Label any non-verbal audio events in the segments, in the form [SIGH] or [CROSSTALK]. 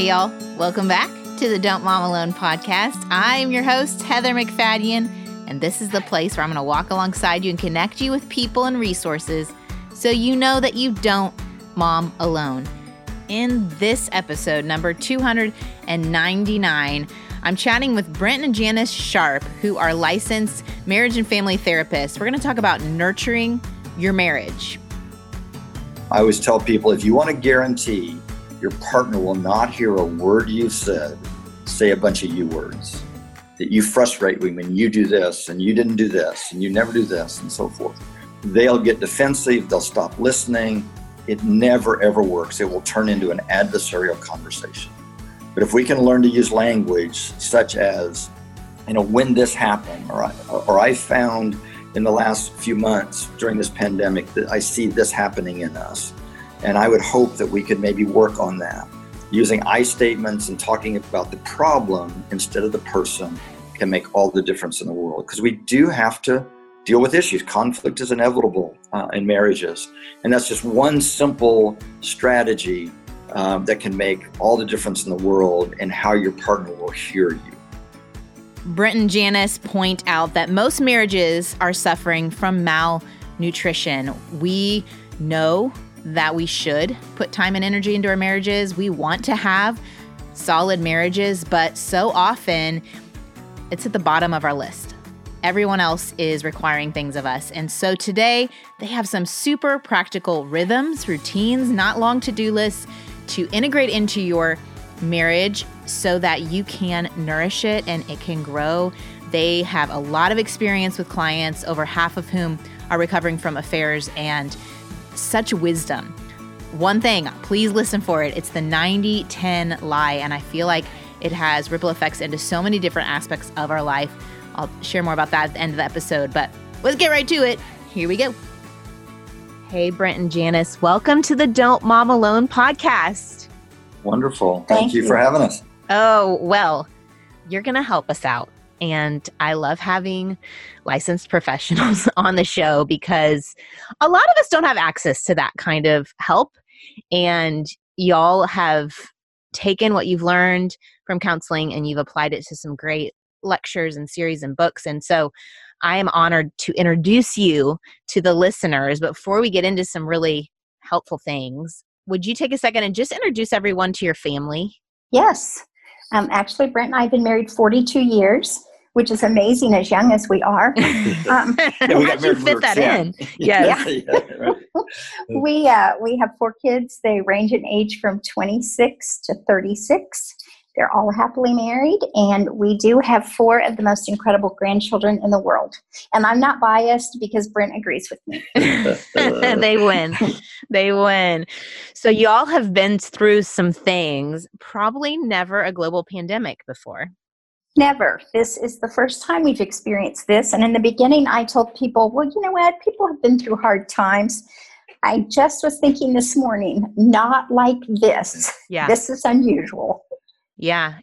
Y'all. Welcome back to the Don't Mom Alone podcast. I'm your host, Heather MacFadyen, and this is the place where I'm going to walk alongside you and connect you with people and resources so you know that you don't mom alone. In this episode, number 299, I'm chatting with Brent and Janis Sharpe, who are licensed marriage and family therapists. We're going to talk about nurturing your marriage. I always tell people if you want to guarantee your partner will not hear a word you said, say a bunch of you words. That you frustrate me when you do this and you didn't do this and you never do this and so forth. They'll get defensive, they'll stop listening. It never ever works. It will turn into an adversarial conversation. But if we can learn to use language such as, you know, when this happened, or I, or I found in the last few months during this pandemic that I see this happening in us and I would hope that we could maybe work on that. Using I statements and talking about the problem instead of the person can make all the difference in the world because we do have to deal with issues. Conflict is inevitable uh, in marriages. And that's just one simple strategy um, that can make all the difference in the world in how your partner will hear you. Brent and Janis point out that most marriages are suffering from malnutrition. We know that we should put time and energy into our marriages. We want to have solid marriages, but so often it's at the bottom of our list. Everyone else is requiring things of us. And so today they have some super practical rhythms, routines, not long to do lists to integrate into your marriage so that you can nourish it and it can grow. They have a lot of experience with clients, over half of whom are recovering from affairs and such wisdom. One thing, please listen for it. It's the 90 10 lie. And I feel like it has ripple effects into so many different aspects of our life. I'll share more about that at the end of the episode, but let's get right to it. Here we go. Hey, Brent and Janis, welcome to the Don't Mom Alone podcast. Wonderful. Thank, Thank you, you for having us. Oh, well, you're going to help us out. And I love having licensed professionals [LAUGHS] on the show because a lot of us don't have access to that kind of help. And y'all have taken what you've learned from counseling and you've applied it to some great lectures and series and books. And so I am honored to introduce you to the listeners. Before we get into some really helpful things, would you take a second and just introduce everyone to your family? Yes. Um, actually, Brent and I have been married 42 years which is amazing as young as we are. [LAUGHS] Um, yeah, we How'd you fit that in? [LAUGHS] Yes. Yeah. yeah right. [LAUGHS] we uh, we have four kids. They range in age from 26 to 36. They're all happily married, and we do have four of the most incredible grandchildren in the world. And I'm not biased because Brent agrees with me. they win. They win. So, y'all have been through some things, probably never a global pandemic before. Never. This is the first time we've experienced this. And in the beginning, I told people, well, you know what? People have been through hard times. I just was thinking this morning, not like this. Yeah. This is unusual. Yeah.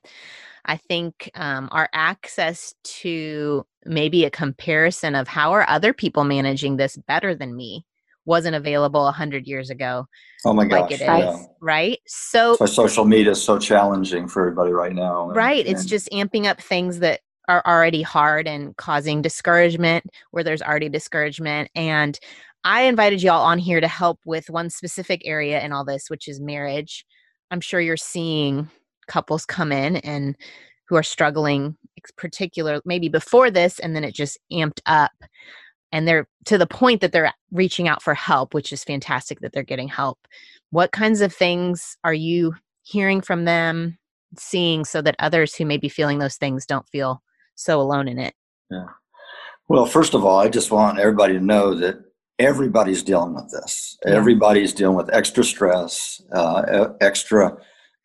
I think um, our access to maybe a comparison of how are other people managing this better than me wasn't available 100 years ago oh my gosh like it is yeah. right? So social media is so challenging for everybody right now right and, it's just amping up things that are already hard and causing discouragement where there's already discouragement and i invited y'all on here to help with one specific area in all this which is marriage. I'm sure you're seeing couples come in and who are struggling particular maybe before this and then it just amped up and they're to the point that they're reaching out for help which is fantastic that they're getting help. What kinds of things are you hearing from them seeing so that others who may be feeling those things don't feel so alone in it? Yeah. Well first of all i just want everybody to know that everybody's dealing with this. Yeah. everybody's dealing with extra stress uh, extra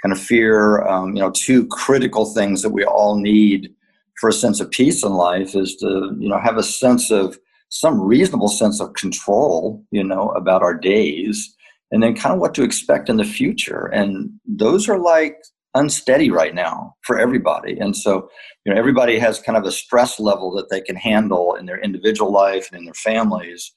kind of fear um, you know two critical things that we all need for a sense of peace in life is to you know have a sense of some reasonable sense of control, you know, about our days, and then kind of what to expect in the future. And those are like unsteady right now for everybody. And so, you know, everybody has kind of a stress level that they can handle in their individual life and in their families.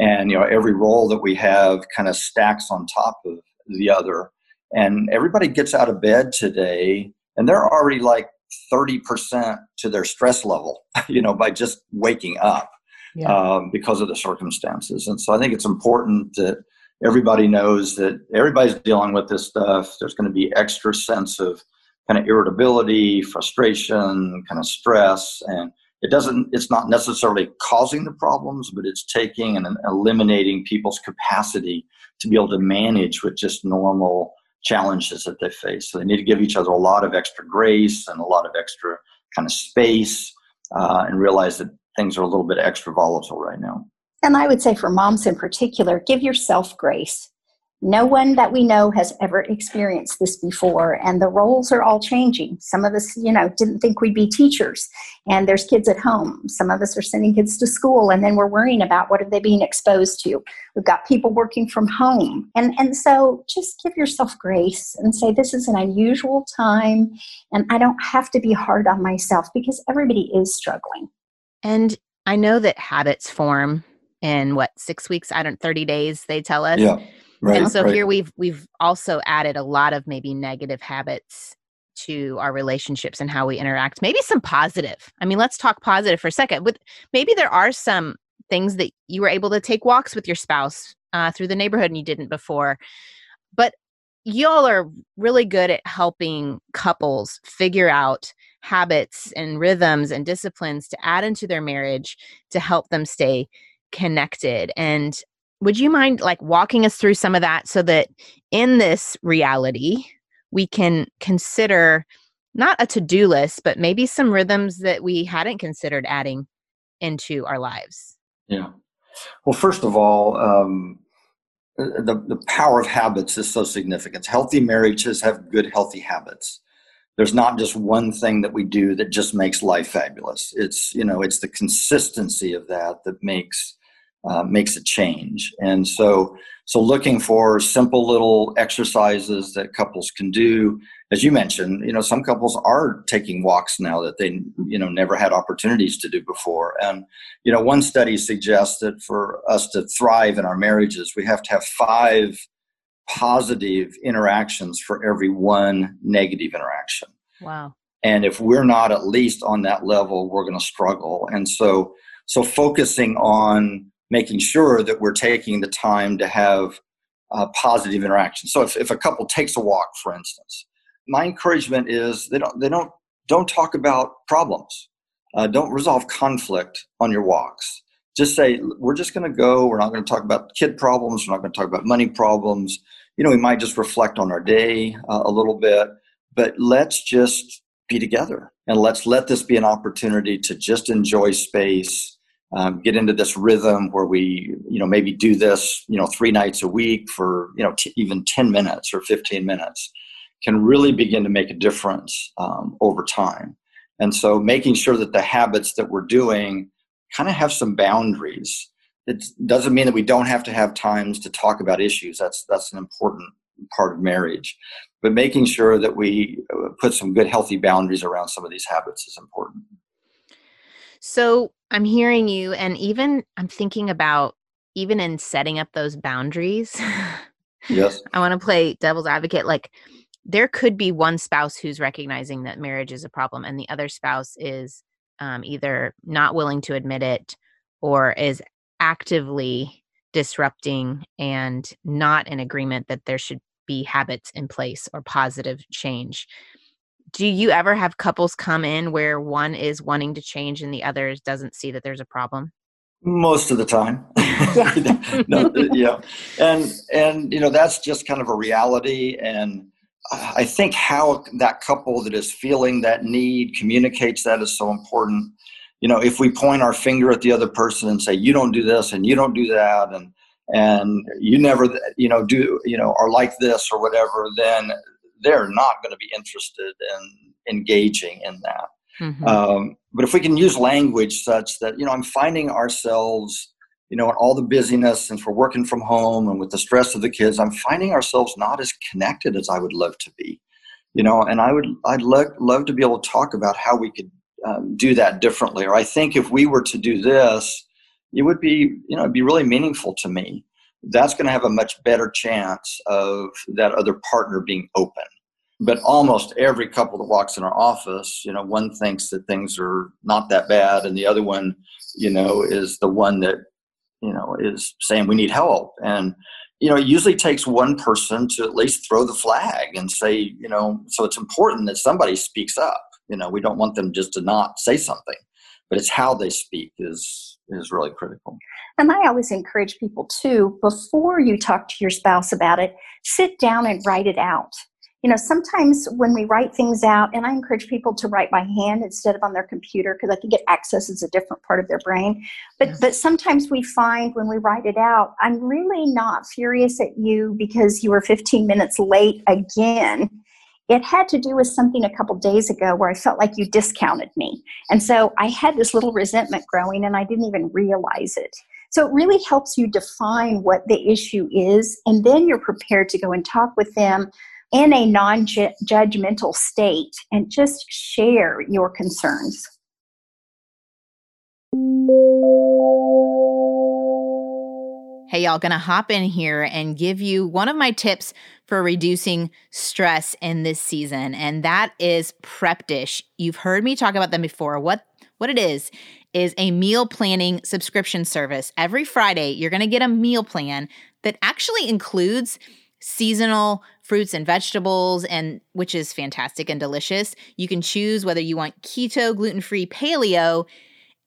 And, you know, every role that we have kind of stacks on top of the other. And everybody gets out of bed today and they're already like 30% to their stress level, [LAUGHS] you know, by just waking up yeah. um, because of the circumstances. And so I think it's important that everybody knows that everybody's dealing with this stuff. There's going to be extra sense of kind of irritability, frustration, kind of stress. And it doesn't, it's not necessarily causing the problems, but it's taking and eliminating people's capacity to be able to manage with just normal challenges that they face. So they need to give each other a lot of extra grace and a lot of extra kind of space uh, and realize that things are a little bit extra volatile right now. And I would say for moms in particular, give yourself grace. No one that we know has ever experienced this before, and the roles are all changing. Some of us, you know, didn't think we'd be teachers, and there's kids at home. Some of us are sending kids to school, and then we're worrying about what are they being exposed to. We've got people working from home, and and so just give yourself grace and say this is an unusual time, and I don't have to be hard on myself because everybody is struggling. And I know that habits form in what six weeks? I don't 30 days they tell us. Yeah right, and so right. here we've we've also added a lot of maybe negative habits to our relationships and how we interact. Maybe some positive. I mean let's talk positive for a second. With maybe there are some things that you were able to take walks with your spouse uh, through the neighborhood and you didn't before but y'all are really good at helping couples figure out habits and rhythms and disciplines to add into their marriage to help them stay connected. And would you mind like walking us through some of that so that in this reality we can consider not a to-do list but maybe some rhythms that we hadn't considered adding into our lives? Yeah. Well first of all um, the, the power of habits is so significant. Healthy marriages have good healthy habits. There's not just one thing that we do that just makes life fabulous. It's you know it's the consistency of that that makes uh, makes a change. And so, so looking for simple little exercises that couples can do. As you mentioned, you know, some couples are taking walks now that they, you know, never had opportunities to do before. And, you know, one study suggests that for us to thrive in our marriages, we have to have five positive interactions for every one negative interaction. Wow. And if we're not at least on that level, we're going to struggle. And so, so focusing on making sure that we're taking the time to have uh, positive interaction. So if, if a couple takes a walk, for instance, my encouragement is they don't they don't don't talk about problems. Uh, don't resolve conflict on your walks. Just say we're just going to go. We're not going to talk about kid problems. We're not going to talk about money problems. You know, we might just reflect on our day uh, a little bit, but let's just be together and let's let this be an opportunity to just enjoy space um, get into this rhythm where we you know maybe do this you know three nights a week for you know t- even 10 minutes or 15 minutes can really begin to make a difference um, over time. And so making sure that the habits that we're doing kind of have some boundaries. It doesn't mean that we don't have to have times to talk about issues. That's that's an important part of marriage. But making sure that we uh, put some good healthy boundaries around some of these habits is important so I'm hearing you, and even I'm thinking about even in setting up those boundaries. yes. [LAUGHS] I want to play devil's advocate. Like, there could be one spouse who's recognizing that marriage is a problem, and the other spouse is um, either not willing to admit it or is actively disrupting and not in agreement that there should be habits in place or positive change do you ever have couples come in where one is wanting to change and the other doesn't see that there's a problem? Most of the time. [LAUGHS] Yeah. [LAUGHS] no, uh, yeah. And and you know that's just kind of a reality and I think how that couple that is feeling that need communicates that is so important. You know, if we point our finger at the other person and say you don't do this and you don't do that and and you never you know do you know are like this or whatever then they're not going to be interested in engaging in that. Mm-hmm. Um, but if we can use language such that, you know, I'm finding ourselves, you know, in all the busyness since we're working from home and with the stress of the kids, I'm finding ourselves not as connected as I would love to be, you know, and I would, I'd love, love to be able to talk about how we could um, do that differently. Or I think if we were to do this, it would be, you know, it'd be really meaningful to me. That's going to have a much better chance of that other partner being open. But almost every couple that walks in our office you know one thinks that things are not that bad and the other one you know is the one that you know is saying we need help. And you know it usually takes one person to at least throw the flag and say you know so it's important that somebody speaks up. You know we don't want them just to not say something but it's how they speak is is really critical. And i always encourage people too before you talk to your spouse about it sit down and write it out. You know sometimes when we write things out and i encourage people to write by hand instead of on their computer because i think it accesses a different part of their brain. But yes. but sometimes we find when we write it out i'm really not furious at you because you were 15 minutes late again it had to do with something a couple days ago where I felt like you discounted me. And so I had this little resentment growing and I didn't even realize it. So it really helps you define what the issue is, and then you're prepared to go and talk with them in a non judgmental state and just share your concerns. Hey, y'all, gonna hop in here and give you one of my tips for reducing stress in this season, and that is Prep Dish. You've heard me talk about them before. What what it is is a meal planning subscription service. Every Friday, you're gonna get a meal plan that actually includes seasonal fruits and vegetables and which is fantastic and delicious. You can choose whether you want keto, gluten-free, paleo,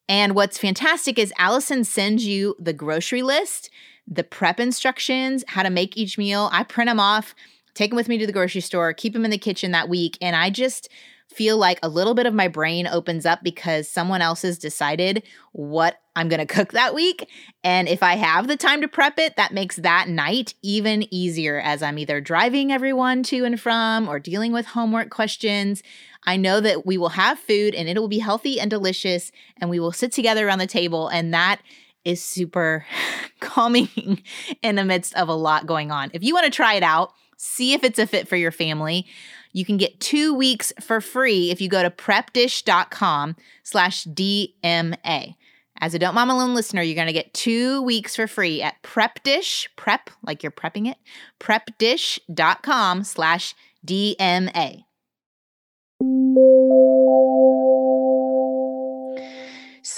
and what's fantastic is Allison sends you the grocery list, the prep instructions, how to make each meal. I print them off, take them with me to the grocery store, keep them in the kitchen that week, and I just feel like a little bit of my brain opens up because someone else has decided what I'm going [LAUGHS] to cook that week. And if I have the time to prep it, that makes that night even easier as I'm either driving everyone to and from or dealing with homework questions. I know that we will have food and it will be healthy and delicious, and we will sit together around the table. And that is super [LAUGHS] calming in the midst of a lot going on. If you want to try it out, see if it's a fit for your family. You can get two weeks for free if you go to prepdish.com slash DMA. As a Don't Mom Alone listener, you're going to get two weeks for free at prepdish, prep, like you're prepping it, prepdish.com slash DMA.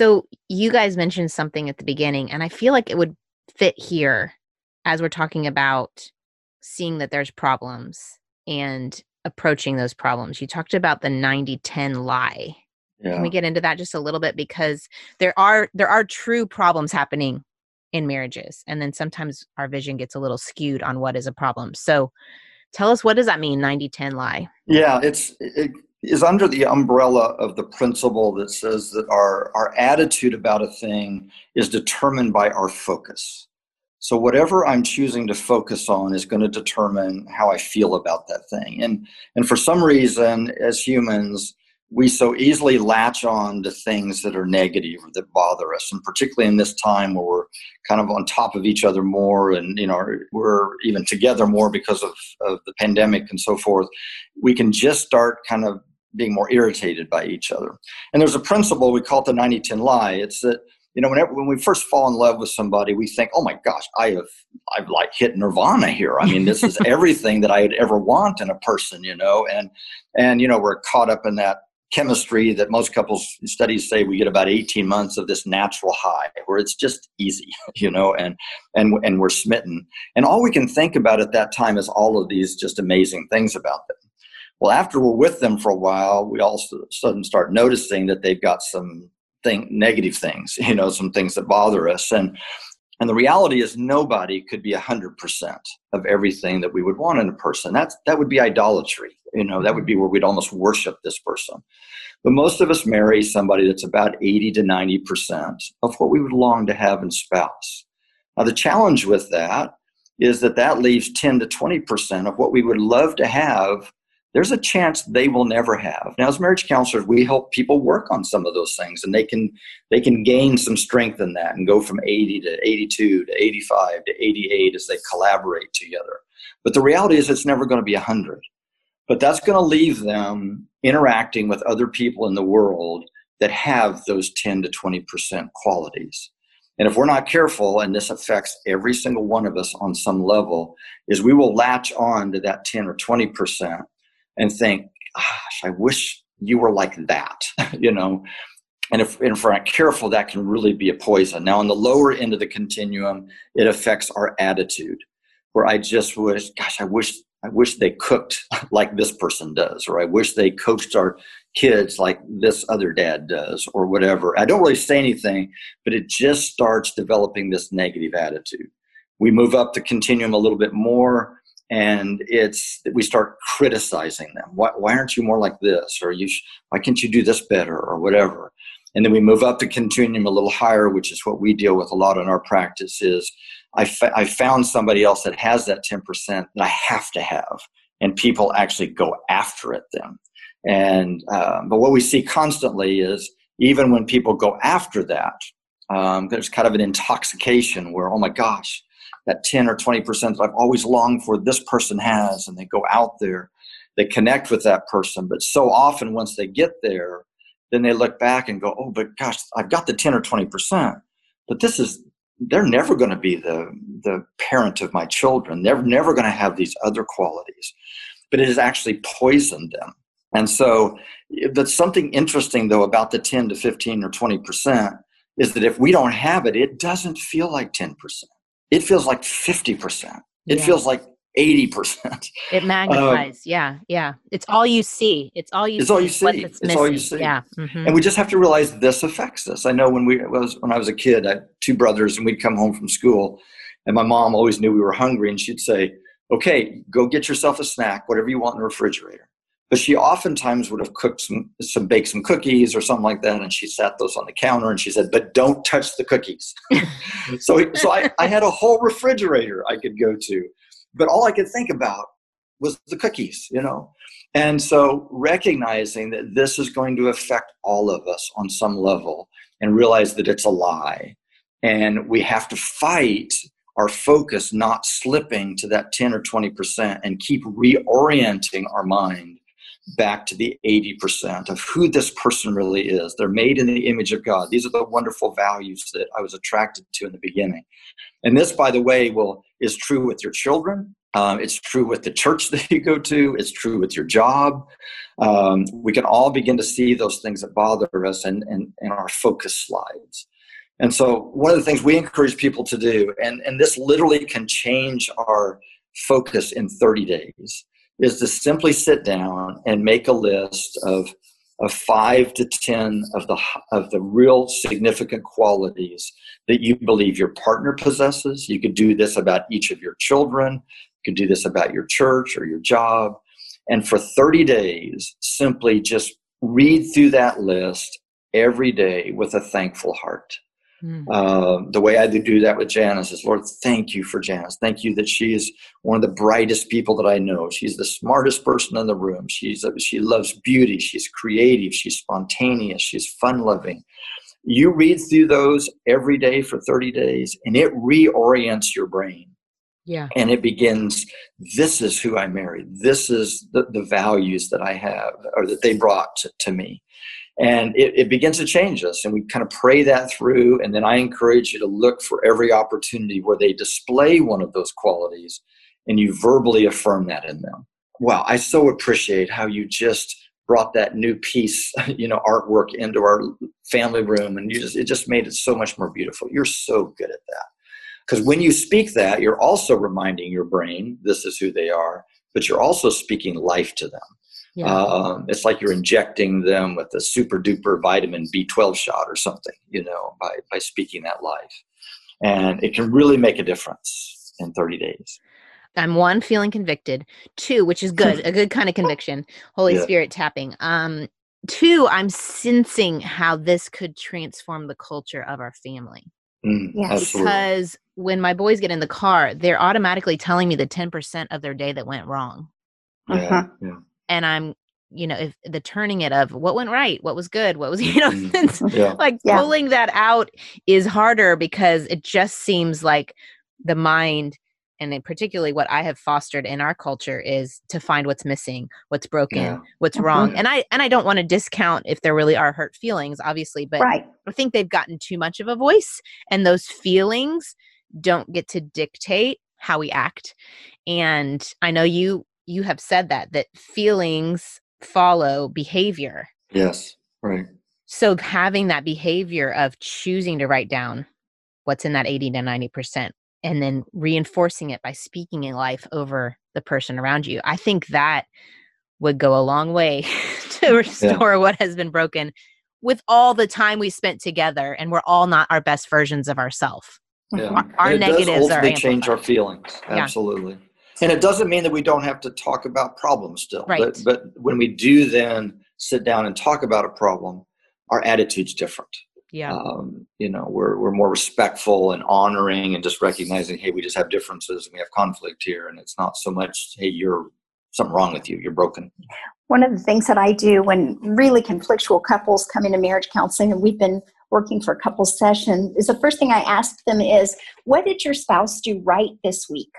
So you guys mentioned something at the beginning, and I feel like it would fit here as we're talking about seeing that there's problems and approaching those problems. You talked about the 90-10 lie. Yeah. Can we get into that just a little bit because there are there are true problems happening in marriages and then sometimes our vision gets a little skewed on what is a problem. So tell us what does that mean 90-10 lie? Yeah, it's it is under the umbrella of the principle that says that our our attitude about a thing is determined by our focus. So whatever I'm choosing to focus on is going to determine how I feel about that thing. And and for some reason, as humans, we so easily latch on to things that are negative or that bother us, and particularly in this time where we're kind of on top of each other more, and you know we're even together more because of, of the pandemic and so forth. We can just start kind of being more irritated by each other. And there's a principle we call it the 90-10 lie. It's that you know, whenever when we first fall in love with somebody, we think, "Oh my gosh, I have I've like hit nirvana here. I mean, this is [LAUGHS] everything that I'd ever want in a person." You know, and and you know, we're caught up in that chemistry that most couples studies say we get about 18 months of this natural high where it's just easy [LAUGHS] you know and and and we're smitten and all we can think about at that time is all of these just amazing things about them well after we're with them for a while we all of a sudden start noticing that they've got some thing negative things [LAUGHS] you know some things that bother us. And and the reality is nobody could be 100% of everything that we would want in a person. That's that would be idolatry you know that would be where we'd almost worship this person. But most of us marry somebody that's about 80 to 90% of what we would long to have in spouse. Now the challenge with that is that that leaves 10 to 20% of what we would love to have there's a chance they will never have. Now, as marriage counselors, we help people work on some of those things, and they can they can gain some strength in that and go from 80 to 82 to 85 to 88 as they collaborate together. But the reality is, it's never going to be 100. But that's going to leave them interacting with other people in the world that have those 10 to 20 percent qualities. And if we're not careful, and this affects every single one of us on some level, is we will latch on to that 10 or 20% and think, gosh, I wish you were like that, [LAUGHS] you know. And if, and if we're not careful, that can really be a poison. Now, on the lower end of the continuum, it affects our attitude, where I just wish, gosh, I wish I wish they cooked [LAUGHS] like this person does, or I wish they coached our kids like this other dad does, or whatever. I don't really say anything, but it just starts developing this negative attitude. We move up the continuum a little bit more, and it's we start criticizing them. Why, why aren't you more like this, or you? Sh- why can't you do this better, or whatever? And then we move up the continuum a little higher, which is what we deal with a lot in our practice. Is I, fa- I found somebody else that has that 10% that I have to have. And people actually go after it then. And, um, but what we see constantly is even when people go after that, um, there's kind of an intoxication where, oh my gosh, that 10 or 20% that I've always longed for, this person has. And they go out there, they connect with that person. But so often, once they get there, then they look back and go, oh, but gosh, I've got the 10 or 20%. But this is they're never going to be the the parent of my children. They're never going to have these other qualities, but it has actually poisoned them. And so, that's something interesting though about the ten to fifteen or twenty percent is that if we don't have it, it doesn't feel like ten percent. It feels like fifty percent. It yeah. feels like 80%. [LAUGHS] It magnifies. Um, yeah. Yeah. It's all you see. It's all you it's see. all you see. It's all you see. Yeah. Mm-hmm. And we just have to realize this affects us. I know when we was when I was a kid, I had two brothers and we'd come home from school and my mom always knew we were hungry and she'd say, "Okay, go get yourself a snack, whatever you want in the refrigerator." But she oftentimes would have cooked some some baked some cookies or something like that and she sat those on the counter and she said, "But don't touch the cookies." [LAUGHS] so so I, I had a whole refrigerator I could go to but all I could think about was the cookies, you know? And so recognizing that this is going to affect all of us on some level and realize that it's a lie. And we have to fight our focus not slipping to that 10 or 20% and keep reorienting our mind back to the 80% of who this person really is. They're made in the image of God. These are the wonderful values that I was attracted to in the beginning. And this, by the way, will is true with your children. Um, it's true with the church [LAUGHS] that you go to. It's true with your job. Um, we can all begin to see those things that bother us, and, and, and our focus slides. And so, one of the things we encourage people to do, and, and this literally can change our focus in 30 days, is to simply sit down and make a list of of five to ten of the of the real significant qualities that you believe your partner possesses. You could do this about each of your children. You could do this about your church or your job. And for 30 days, simply just read through that list every day with a thankful heart. Mm. Uh, the way I do that with Janis is, Lord, thank you for Janis. Thank you that she is one of the brightest people that I know. She's the smartest person in the room. She's she loves beauty. She's creative. She's spontaneous. She's fun loving. You read through those every day for 30 days, and it reorients your brain. Yeah. And it begins, this is who I married. This is the, the values that I have or that they brought to, to me and it, it, begins to change us and we kind of pray that through. And then i encourage you to look for every opportunity where they display one of those qualities and you verbally affirm that in them. Wow i so appreciate how you just brought that new piece [LAUGHS] you know artwork into our family room and you just it just made it so much more beautiful. You're so good at that. Because when you speak that you're also reminding your brain this is who they are but you're also speaking life to them yeah. Um, it's like you're injecting them with a super duper vitamin B12 shot or something, you know, by, by speaking that life. And it can really make a difference in 30 days. I'm one feeling convicted. Two, which is good, [LAUGHS] a good kind of conviction. Holy yeah. Spirit tapping. Um, two, I'm sensing how this could transform the culture of our family. Mm, yes. Because when my boys get in the car, they're automatically telling me the 10% of their day that went wrong. Yeah, uh-huh. yeah and I'm you know if the turning it of what went right what was good what was [LAUGHS] you know mm, yeah. like yeah. pulling that out is harder because it just seems like the mind and particularly what i have fostered in our culture is to find what's missing what's broken yeah. what's mm-hmm. wrong and i and i don't want to discount if there really are hurt feelings obviously but right. i think they've gotten too much of a voice and those feelings don't get to dictate how we act and i know you you have said that that feelings follow behavior yes right so having that behavior of choosing to write down what's in that 80 to 90% and then reinforcing it by speaking in life over the person around you. I think that would go a long way [LAUGHS] to restore yeah. what has been broken with all the time we spent together and we're all not our best versions of ourselves. Yeah. Our, our negatives are change our feelings. Absolutely. Yeah. And it doesn't mean that we don't have to talk about problems still. Right. But, but when we do then sit down and talk about a problem, our attitude's different yeah um, you know we're, we're more respectful and honoring and just recognizing hey we just have differences and we have conflict here and it's not so much hey you're something wrong with you you're broken one of the things that i do when really conflictual couples come into marriage counseling and we've been working for a couple sessions is the first thing i ask them is what did your spouse do right this week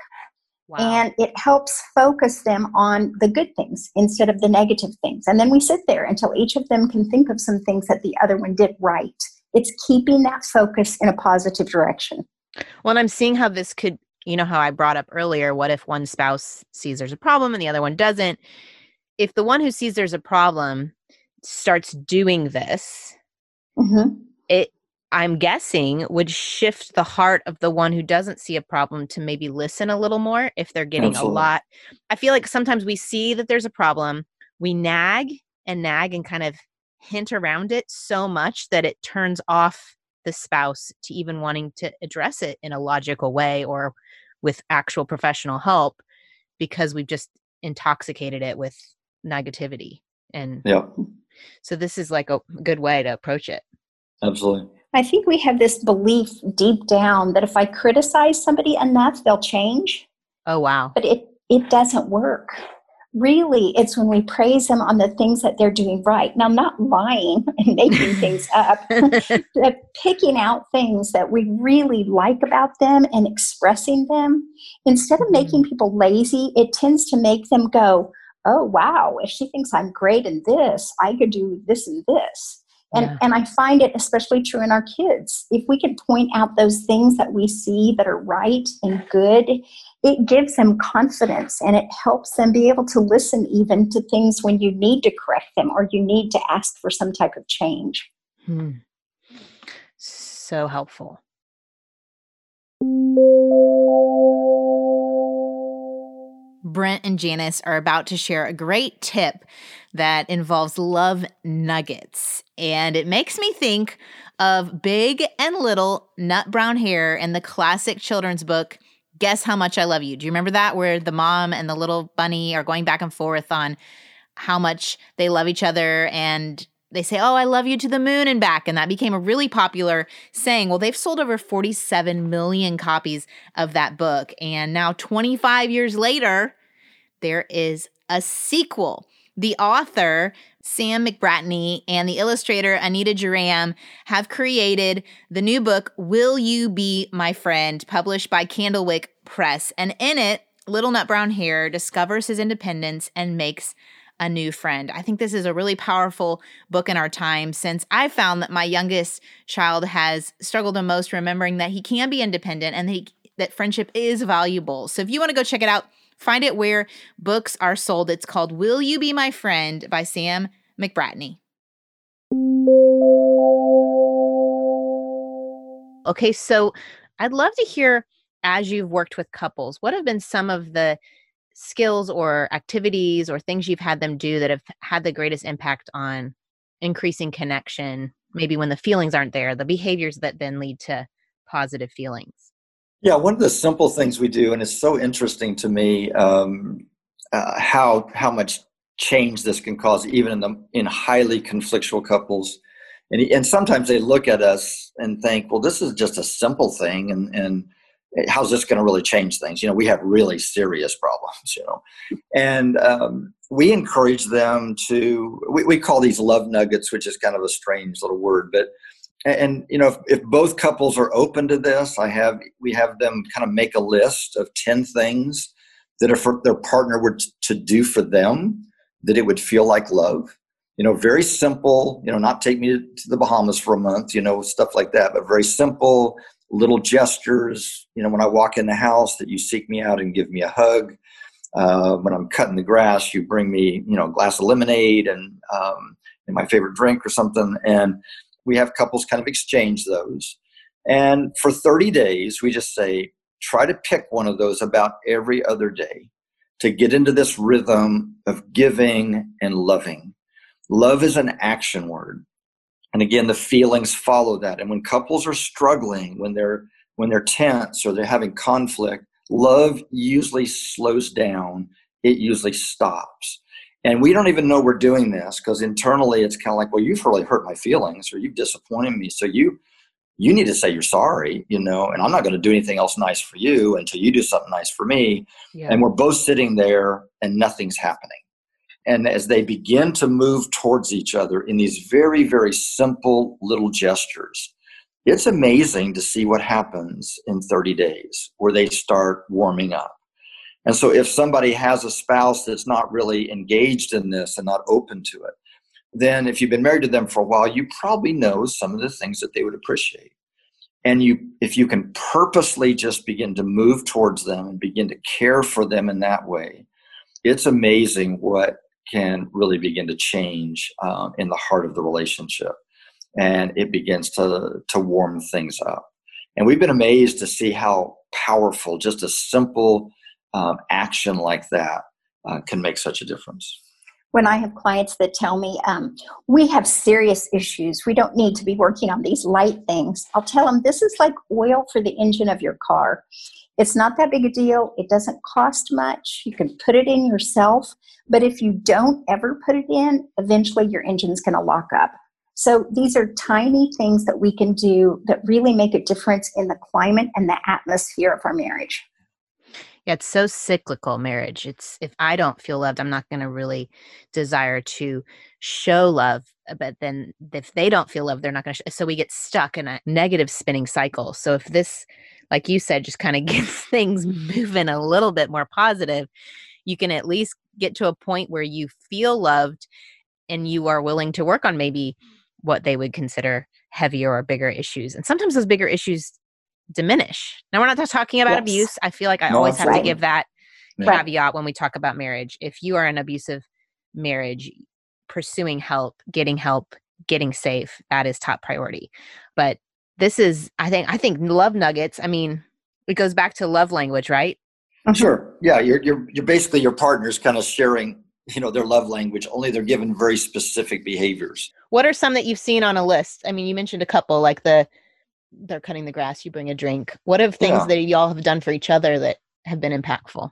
Wow. And it helps focus them on the good things instead of the negative things. And then we sit there until each of them can think of some things that the other one did right it's keeping that focus in a positive direction. Well, and I'm seeing how this could, you know, how I brought up earlier what if one spouse sees there's a problem and the other one doesn't? If the one who sees there's a problem starts doing this, mm-hmm. it, I'm guessing, would shift the heart of the one who doesn't see a problem to maybe listen a little more if they're getting Absolutely. a lot. I feel like sometimes we see that there's a problem, we nag and nag and kind of hint around it so much that it turns off the spouse to even wanting to address it in a logical way or with actual professional help because we've just intoxicated it with negativity and yeah so this is like a good way to approach it absolutely i think we have this belief deep down that if i criticize somebody enough they'll change. Oh wow. But it it doesn't work. Really it's when we praise them on the things that they're doing right. Now not lying [LAUGHS] and making things [LAUGHS] up but picking out things that we really like about them and expressing them. Instead of making mm-hmm. people lazy it tends to make them go oh wow if she thinks i'm great in this i could do this and this and, yeah. and I find it especially true in our kids. If we can point out those things that we see that are right and good, it gives them confidence and it helps them be able to listen even to things when you need to correct them or you need to ask for some type of change. Hmm. So helpful. Brent and Janis are about to share a great tip that involves love nuggets. And it makes me think of Big and Little Nutbrown Hare in the classic children's book, Guess How Much I Love You. Do you remember that? Where the mom and the little bunny are going back and forth on how much they love each other and they say, Oh, I love you to the moon and back. And that became a really popular saying. Well, they've sold over 47 million copies of that book. And now, 25 years later, there is a sequel. The author, Sam McBratney, and the illustrator, Anita Jeram, have created the new book, Will You Be My Friend, published by Candlewick Press. And in it, Little Nutbrown Hare discovers his independence and makes a new friend. I think this is a really powerful book in our time since I found that my youngest child has struggled the most remembering that he can be independent and that, he, that friendship is valuable. So if you want to go check it out, Find it where books are sold. It's called Will You Be My Friend by Sam McBratney. Okay, so I'd love to hear as you've worked with couples, what have been some of the skills or activities or things you've had them do that have had the greatest impact on increasing connection, maybe when the feelings aren't there, the behaviors that then lead to positive feelings? Yeah, one of the simple things we do, and it's so interesting to me um, uh, how how much change this can cause, even in the in highly conflictual couples. And, and sometimes they look at us and think, well, this is just a simple thing, and and how's this going to really change things? You know, we have really serious problems. You know, and um, we encourage them to. We, we call these love nuggets, which is kind of a strange little word, but and, you know if, if both couples are open to this i have we have them kind of make a list of 10 things that if their partner were to do for them that it would feel like love you know very simple you know not take me to the bahamas for a month you know stuff like that but very simple little gestures you know when i walk in the house that you seek me out and give me a hug uh, when i'm cutting the grass you bring me you know a glass of lemonade and, um, and my favorite drink or something and we have couples kind of exchange those and for 30 days we just say try to pick one of those about every other day to get into this rhythm of giving and loving. Love is an action word. And again, the feelings follow that. And when couples are struggling, when they're when they're tense or they're having conflict, love usually slows down. It usually stops. And we don't even know we're doing this because internally it's kind of like, well, you've really hurt my feelings or you've disappointed me. So you you need to say you're sorry, you know, and I'm not going to do anything else nice for you until you do something nice for me. Yeah. And we're both sitting there and nothing's happening. And as they begin to move towards each other in these very, very simple little gestures, it's amazing to see what happens in 30 days where they start warming up. And so, if somebody has a spouse that's not really engaged in this and not open to it, then if you've been married to them for a while, you probably know some of the things that they would appreciate. And you, if you can purposely just begin to move towards them and begin to care for them in that way, it's amazing what can really begin to change um, in the heart of the relationship, and it begins to to warm things up. And we've been amazed to see how powerful just a simple um, action like that uh, can make such a difference when I have clients that tell me, um, we have serious issues, we don't need to be working on these light things, I'll tell them this is like oil for the engine of your car. It's not that big a deal, it doesn't cost much, you can put it in yourself, but if you don't ever put it in, eventually your engine's going to lock up. So these are tiny things that we can do that really make a difference in the climate and the atmosphere of our marriage. Yeah, it's so cyclical marriage. It's if I don't feel loved, I'm not going to really desire to show love. Uh, but then if they don't feel loved, they're not going to. So we get stuck in a negative spinning cycle. So if this, like you said, just kind of [LAUGHS] gets things moving a little bit more positive, you can at least get to a point where you feel loved and you are willing to work on maybe what they would consider heavier or bigger issues. And sometimes those bigger issues diminish. Now, we're not talking about yes. abuse. I feel like I no, always have right. to give that right. caveat when we talk about marriage. If you are an abusive marriage, pursuing help, getting help, getting safe, that is top priority. But this is, I think, I think love nuggets. I mean, it goes back to love language, right? I'm sure. Yeah, you're you're you're basically your partner's kind of sharing, you know, their love language. Only they're given very specific behaviors. What are some that you've seen on a list? I mean, you mentioned a couple, like the they're cutting the grass, you bring a drink. What are things yeah. that y'all have done for each other that have been impactful?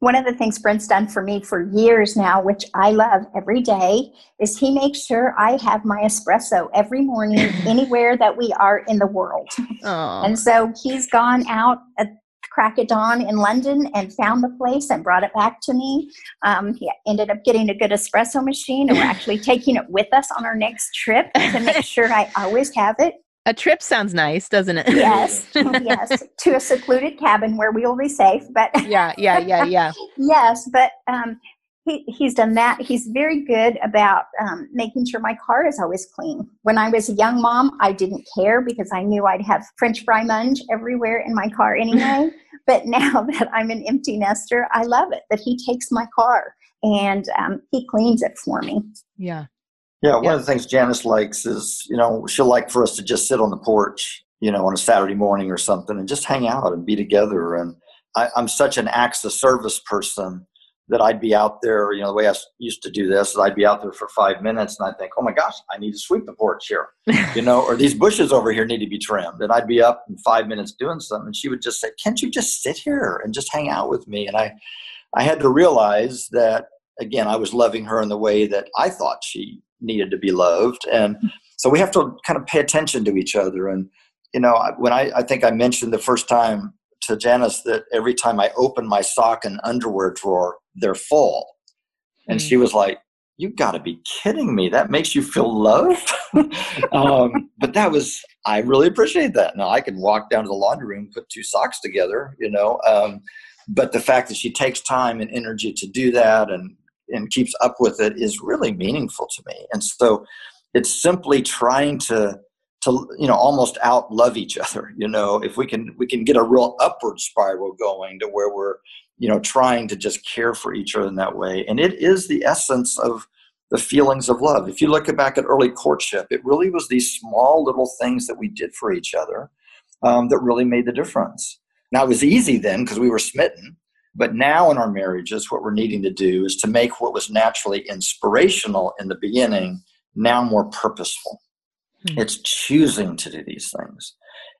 One of the things Brent's done for me for years now, which I love every day, is he makes sure I have my espresso every morning [LAUGHS] anywhere that we are in the world. Aww. And so he's gone out at crack of dawn in London and found the place and brought it back to me. Um, he ended up getting a good espresso machine, and we're actually [LAUGHS] taking it with us on our next trip to make [LAUGHS] sure I always have it. A trip sounds nice, doesn't it? yes, [LAUGHS] yes, to a secluded cabin where we will be safe. But [LAUGHS] yeah, yeah, yeah, yeah. yes, but um, he, he's done that. He's very good about um, making sure my car is always clean. When I was a young mom, I didn't care because I knew I'd have French fry munge everywhere in my car anyway. [LAUGHS] but now that I'm an empty nester, I love it that he takes my car and um, he cleans it for me. Yeah. Yeah, one yeah. of the things Janis likes is, you know, she'll like for us to just sit on the porch, you know, on a Saturday morning or something and just hang out and be together. And I, am such an acts of service person that I'd be out there, you know, the way I used to do this, I'd be out there for five minutes and I'd think, oh my gosh, I need to sweep the porch here, [LAUGHS] you know, or these bushes over here need to be trimmed. And I'd be up in five minutes doing something. And she would just say, can't you just sit here and just hang out with me? And I, I had to realize that, again, I was loving her in the way that I thought she needed to be loved and so we have to kind of pay attention to each other and you know when I, I think i mentioned the first time to Janis that every time i open my sock and underwear drawer they're full and mm-hmm. she was like you got to be kidding me. That makes you feel loved. [LAUGHS] um, but that was, I really appreciate that. Now I can walk down to the laundry room, put two socks together, you know. Um, but the fact that she takes time and energy to do that and, and keeps up with it is really meaningful to me. And so it's simply trying to, to you know almost out love each other you know? If we can we can get a real upward spiral going to where we're you know trying to just care for each other in that way. And it is the essence of the feelings of love. If you look back at early courtship it really was these small little things that we did for each other um, that really made the difference. Now it was easy then because we were smitten but now in our marriages what we're needing to do is to make what was naturally inspirational in the beginning now more purposeful hmm. it's choosing to do these things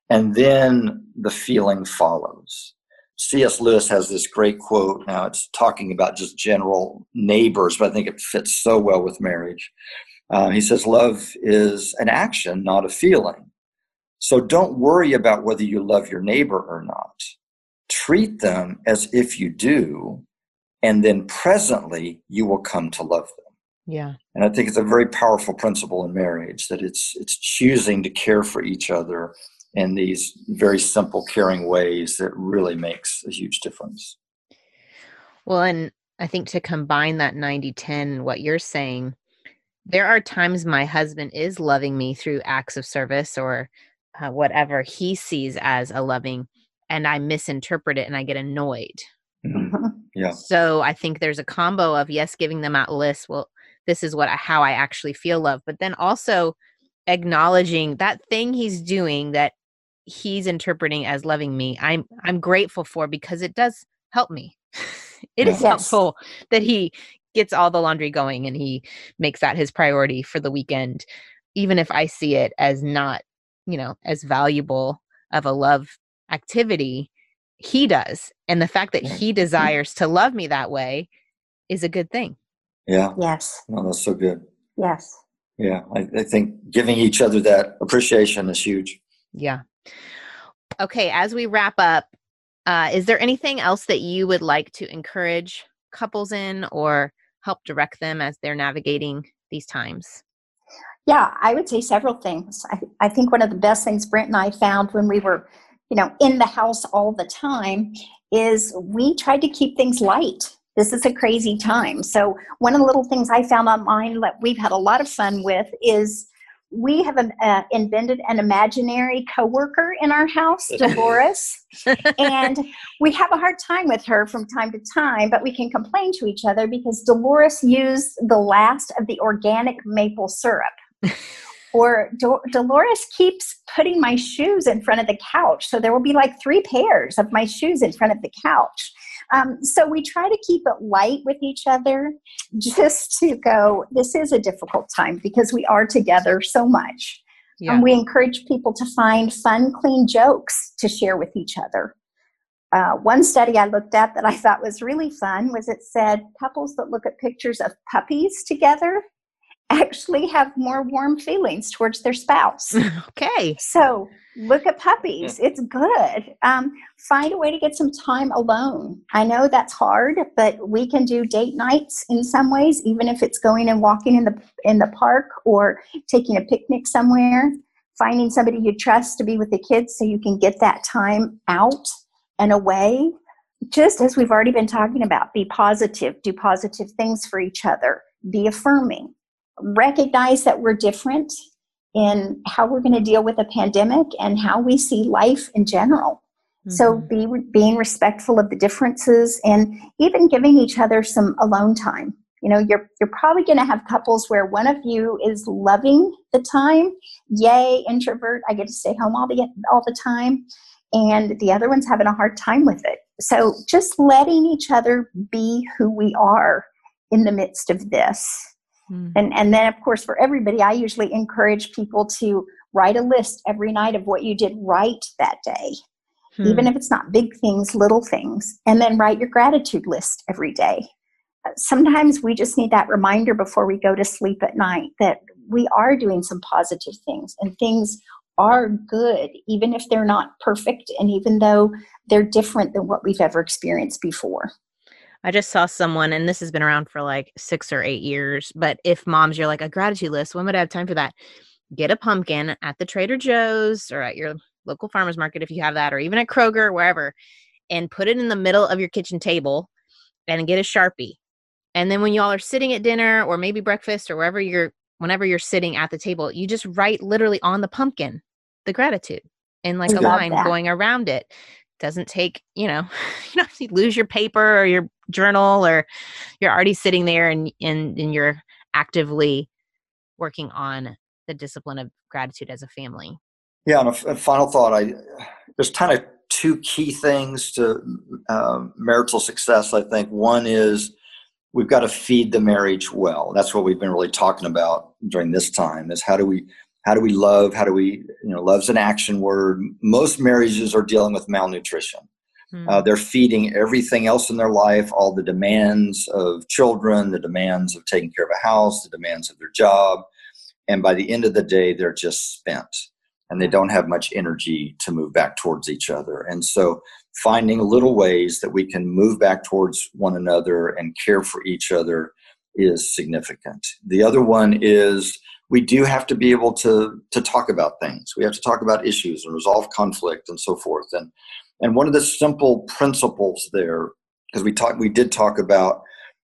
and then the feeling follows C.S. Lewis has this great quote. Now it's talking about just general neighbors, but I think it fits so well with marriage. Uh, he says, Love is an action, not a feeling. So don't worry about whether you love your neighbor or not. Treat them as if you do, and then presently you will come to love them. Yeah. And I think it's a very powerful principle in marriage that it's it's choosing to care for each other in these very simple, caring ways that really makes a huge difference. Well, and I think to combine that 90 10, what you're saying, there are times my husband is loving me through acts of service or uh, whatever he sees as a loving, and I misinterpret it and I get annoyed. Mm-hmm. Yeah. So I think there's a combo of yes, giving them out lists. Well, this is what how I actually feel love, but then also acknowledging that thing he's doing that he's interpreting as loving me i'm i'm grateful for because it does help me [LAUGHS] It is yes. helpful that he gets all the laundry going and he makes that his priority for the weekend even if i see it as not you know as valuable of a love activity he does and the fact that he desires to love me that way is a good thing. Yeah. Yes. No that's so good. Yes. Yeah I, I think giving each other that appreciation is huge. Yeah. Okay, as we wrap up, uh, is there anything else that you would like to encourage couples in or help direct them as they're navigating these times? Yeah, I would say several things. I, I think one of the best things Brent and I found when we were, you know, in the house all the time is we tried to keep things light. This is a crazy time. So, one of the little things I found online that we've had a lot of fun with is we have an, uh, invented an imaginary coworker in our house, [LAUGHS] Dolores, and we have a hard time with her from time to time, but we can complain to each other because Dolores used the last of the organic maple syrup. [LAUGHS] or Do- Dolores keeps putting my shoes in front of the couch, so there will be like three pairs of my shoes in front of the couch. Um, so we try to keep it light with each other just to go, this is a difficult time because we are together so much. Yeah. And we encourage people to find fun, clean jokes to share with each other. Uh, one study I looked at that I thought was really fun was it said couples that look at pictures of puppies together actually have more warm feelings towards their spouse. [LAUGHS] okay. So look at puppies. It's good. Um, find a way to get some time alone. I know that's hard, but we can do date nights in some ways, even if it's going and walking in the in the park or taking a picnic somewhere. Finding somebody you trust to be with the kids so you can get that time out and away. Just as we've already been talking about, be positive, do positive things for each other, be affirming recognize that we're different in how we're going to deal with a pandemic and how we see life in general. Mm-hmm. So be being respectful of the differences and even giving each other some alone time. You know, you're you're probably going to have couples where one of you is loving the time, yay introvert, I get to stay home all the all the time, and the other one's having a hard time with it. So just letting each other be who we are in the midst of this Mm. And, and then, of course, for everybody, I usually encourage people to write a list every night of what you did right that day, mm. even if it's not big things, little things, and then write your gratitude list every day. Uh, sometimes we just need that reminder before we go to sleep at night that we are doing some positive things and things are good, even if they're not perfect and even though they're different than what we've ever experienced before. I just saw someone, and this has been around for like six or eight years. But if moms, you're like a gratitude list, when would I have time for that? Get a pumpkin at the Trader Joe's or at your local farmers market if you have that, or even at Kroger, wherever, and put it in the middle of your kitchen table and get a Sharpie. And then when y'all are sitting at dinner or maybe breakfast or wherever you're, whenever you're sitting at the table, you just write literally on the pumpkin the gratitude and like a line that. going around it. Doesn't take, you know, [LAUGHS] you know, you lose your paper or your journal or you're already sitting there and, and, and you're actively working on the discipline of gratitude as a family. Yeah, and a, final thought. I there's kind of two key things to um, marital success. I think one is we've got to feed the marriage well. That's what we've been really talking about during this time. Is how do we how do we love? How do we you know love's an action word. Most marriages are dealing with malnutrition. Mm. Uh, they're feeding everything else in their life, all the demands of children, the demands of taking care of a house, the demands of their job, and by the end of the day, they're just spent and they don't have much energy to move back towards each other. And so, finding little ways that we can move back towards one another and care for each other is significant. The other one is we do have to be able to to talk about things. We have to talk about issues and resolve conflict and so forth. And and one of the simple principles there, because we talked, we did talk about,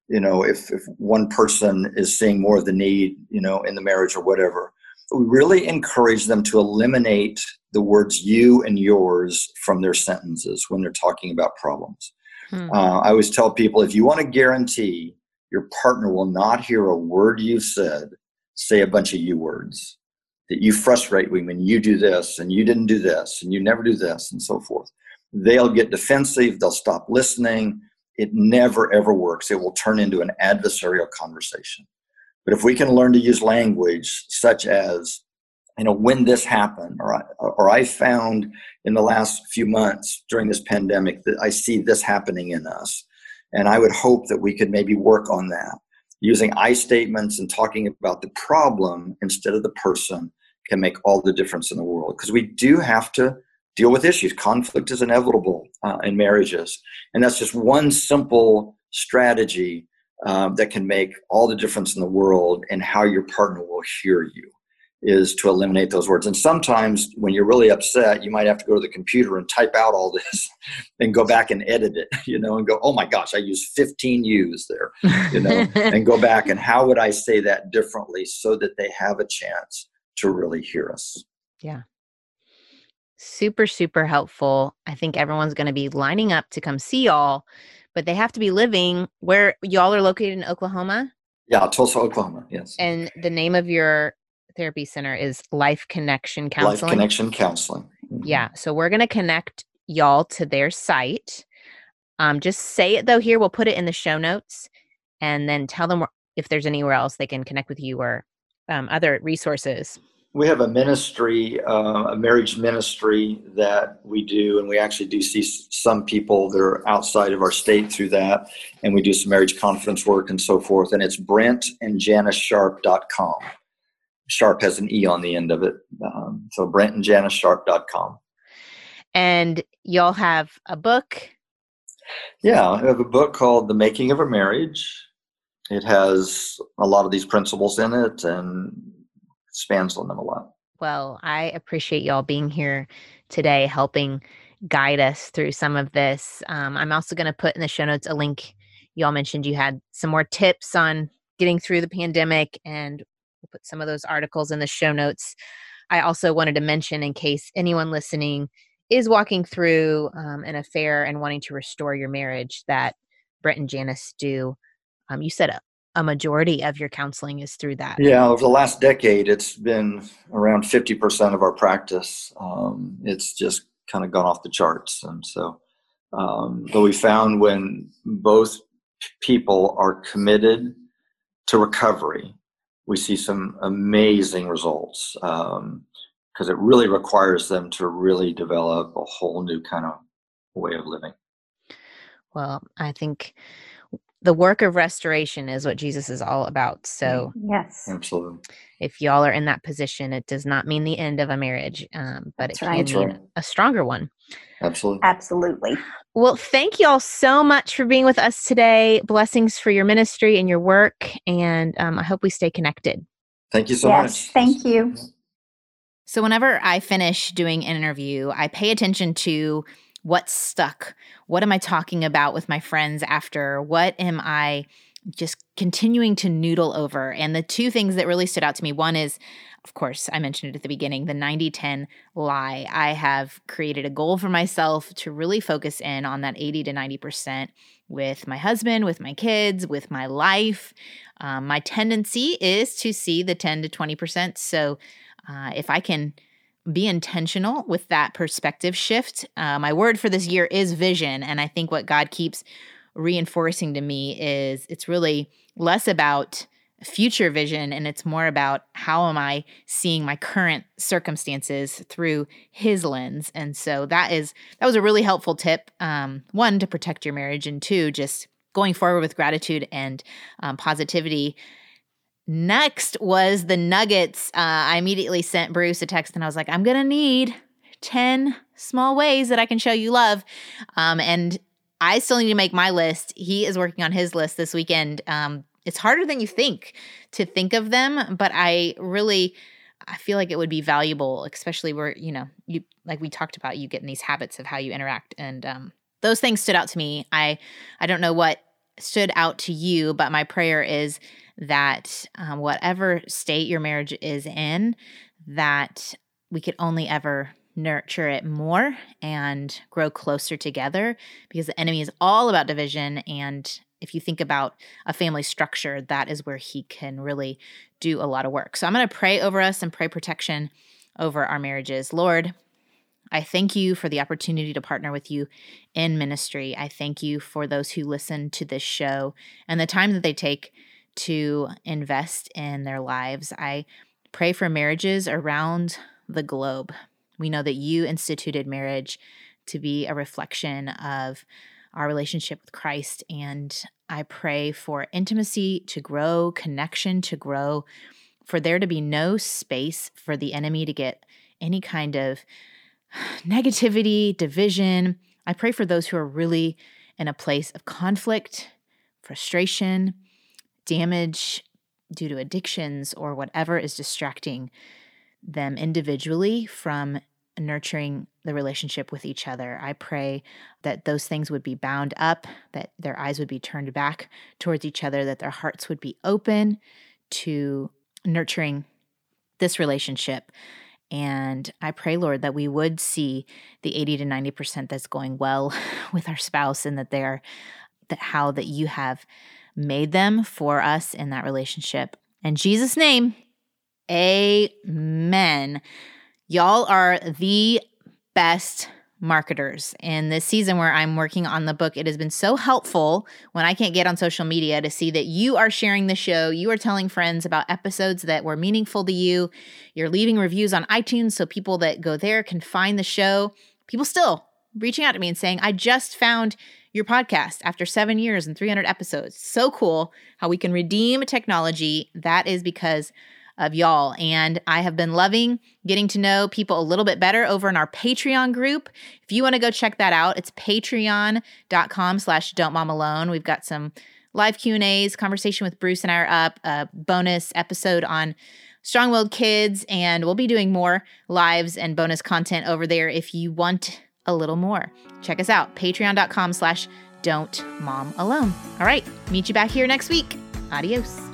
you know, if if one person is seeing more of the need, you know, in the marriage or whatever, we really encourage them to eliminate the words you and yours from their sentences when they're talking about problems. Hmm. Uh, I always tell people if you want to guarantee your partner will not hear a word you've said, say a bunch of you words that you frustrate me when you do this and you didn't do this and you never do this and so forth. They'll get defensive, they'll stop listening. It never ever works. It will turn into an adversarial conversation. But if we can learn to use language such as, you know, when this happened, or I, or I found in the last few months during this pandemic that I see this happening in us, and I would hope that we could maybe work on that using I statements and talking about the problem instead of the person can make all the difference in the world. Because we do have to deal with issues. Conflict is inevitable uh, in marriages, and that's just one simple strategy um, that can make all the difference in the world and how your partner will hear you is to eliminate those words. And sometimes when you're really upset, you might have to go to the computer and type out all this [LAUGHS] and go back and edit it, you know, and go, oh my gosh, I used 15 U's there, you know, [LAUGHS] and go back and how would I say that differently so that they have a chance to really hear us? Yeah. Super, super helpful. I think everyone's going to be lining up to come see y'all but they have to be living where y'all are located in Oklahoma. Yeah, Tulsa, Oklahoma. Yes. And the name of your therapy center is Life Connection Counseling. Life Connection Counseling. Mm-hmm. Yeah. So we're going to connect y'all to their site. Um, just say it though here. We'll put it in the show notes and then tell them if there's anywhere else they can connect with you or um, other resources we have a ministry, uh, a marriage ministry that we do, and we actually do see some people that are outside of our state through that, and we do some marriage conference work and so forth. And it's Brent and JanisSharpe.com. Sharp has an E on the end of it. Um, so Brent and JanisSharpe.com. And y'all have a book? Yeah, I have a book called The Making of a Marriage. It has a lot of these principles in it and spans on them a lot. Well, I appreciate y'all being here today, helping guide us through some of this. Um, I'm also going to put in the show notes a link. Y'all mentioned you had some more tips on getting through the pandemic, and we'll put some of those articles in the show notes. I also wanted to mention, in case anyone listening is walking through um, an affair and wanting to restore your marriage, that Brent and Janis do. Um, you said a majority of your counseling is through that. Yeah, over the last decade, it's been around 50% of our practice. Um, it's just kind of gone off the charts. And so, um, but we found when both people are committed to recovery, we see some amazing results because um, it really requires them to really develop a whole new kind of way of living. Well, I think the work of restoration is what Jesus is all about. So, yes, absolutely. If y'all are in that position, it does not mean the end of a marriage, um, but That's it can mean right. a stronger one. Absolutely. Absolutely. Well, thank you all so much for being with us today. Blessings for your ministry and your work. And um, I hope we stay connected. Thank you so yes, much. Thank you. So, whenever I finish doing an interview, I pay attention to what's stuck. What am I talking about with my friends after? What am I just continuing to noodle over? And the two things that really stood out to me one is, of course, I mentioned it at the beginning the 90 10 lie. I have created a goal for myself to really focus in on that 80 to 90% with my husband, with my kids, with my life. Um, my tendency is to see the 10 to 20%. So, uh, if I can be intentional with that perspective shift. Uh, my word for this year is vision. And I think what God keeps reinforcing to me is it's really less about future vision and it's more about how am I seeing my current circumstances through his lens. And so that is that was a really helpful tip. Um, one to protect your marriage, and two just going forward with gratitude and um, positivity Next was the Nuggets. Uh, I immediately sent Bruce a text and I was like, I'm to need 10 small ways that I can show you love. Um, and I still need to make my list. He is working on his list this weekend. Um, it's harder than you think to think of them, but I really. I feel like it would be valuable, especially where, you know, you like we talked about, you get in these habits of how you interact. And um, those things stood out to me. I I don't know what stood out to you, but my prayer is that um, whatever state your marriage is in, that we could only ever nurture it more and grow closer together because the enemy is all about division. And if you think about a family structure, that is where he can really do a lot of work. So I'm going to pray over us and pray protection over our marriages. Lord, I thank you for the opportunity to partner with you in ministry. I thank you for those who listen to this show and the time that they take to invest in their lives. I pray for marriages around the globe. We know that you instituted marriage to be a reflection of our relationship with Christ. And I pray for intimacy to grow, connection to grow, for there to be no space for the enemy to get any kind of [SIGHS] negativity, division. I pray for those who are really in a place of conflict, frustration, damage due to addictions or whatever is distracting them individually from nurturing the relationship with each other. I pray that those things would be bound up, that their eyes would be turned back towards each other, that their hearts would be open to nurturing this relationship. And I pray, Lord, that we would see the 80 to 90% that's going well [LAUGHS] with our spouse and that they're that how that you have made them for us in that relationship. In Jesus' name, amen. Y'all are the best marketers. In this season where I'm working on the book, it has been so helpful when I can't get on social media to see that you are sharing the show. You are telling friends about episodes that were meaningful to you. You're leaving reviews on iTunes so people that go there can find the show. People still reaching out to me and saying, I just found your podcast after seven years and 300 episodes. So cool how we can redeem technology. That is because of y'all. And I have been loving getting to know people a little bit better over in our Patreon group. If you want to go check that out, it's patreon.com slash don't mom alone. We've got some live Q&As, conversation with Bruce and I are up, a bonus episode on strong-willed kids, and we'll be doing more lives and bonus content over there if you want a little more. Check us out, patreon.com slash don't mom alone. All right, meet you back here next week. Adios.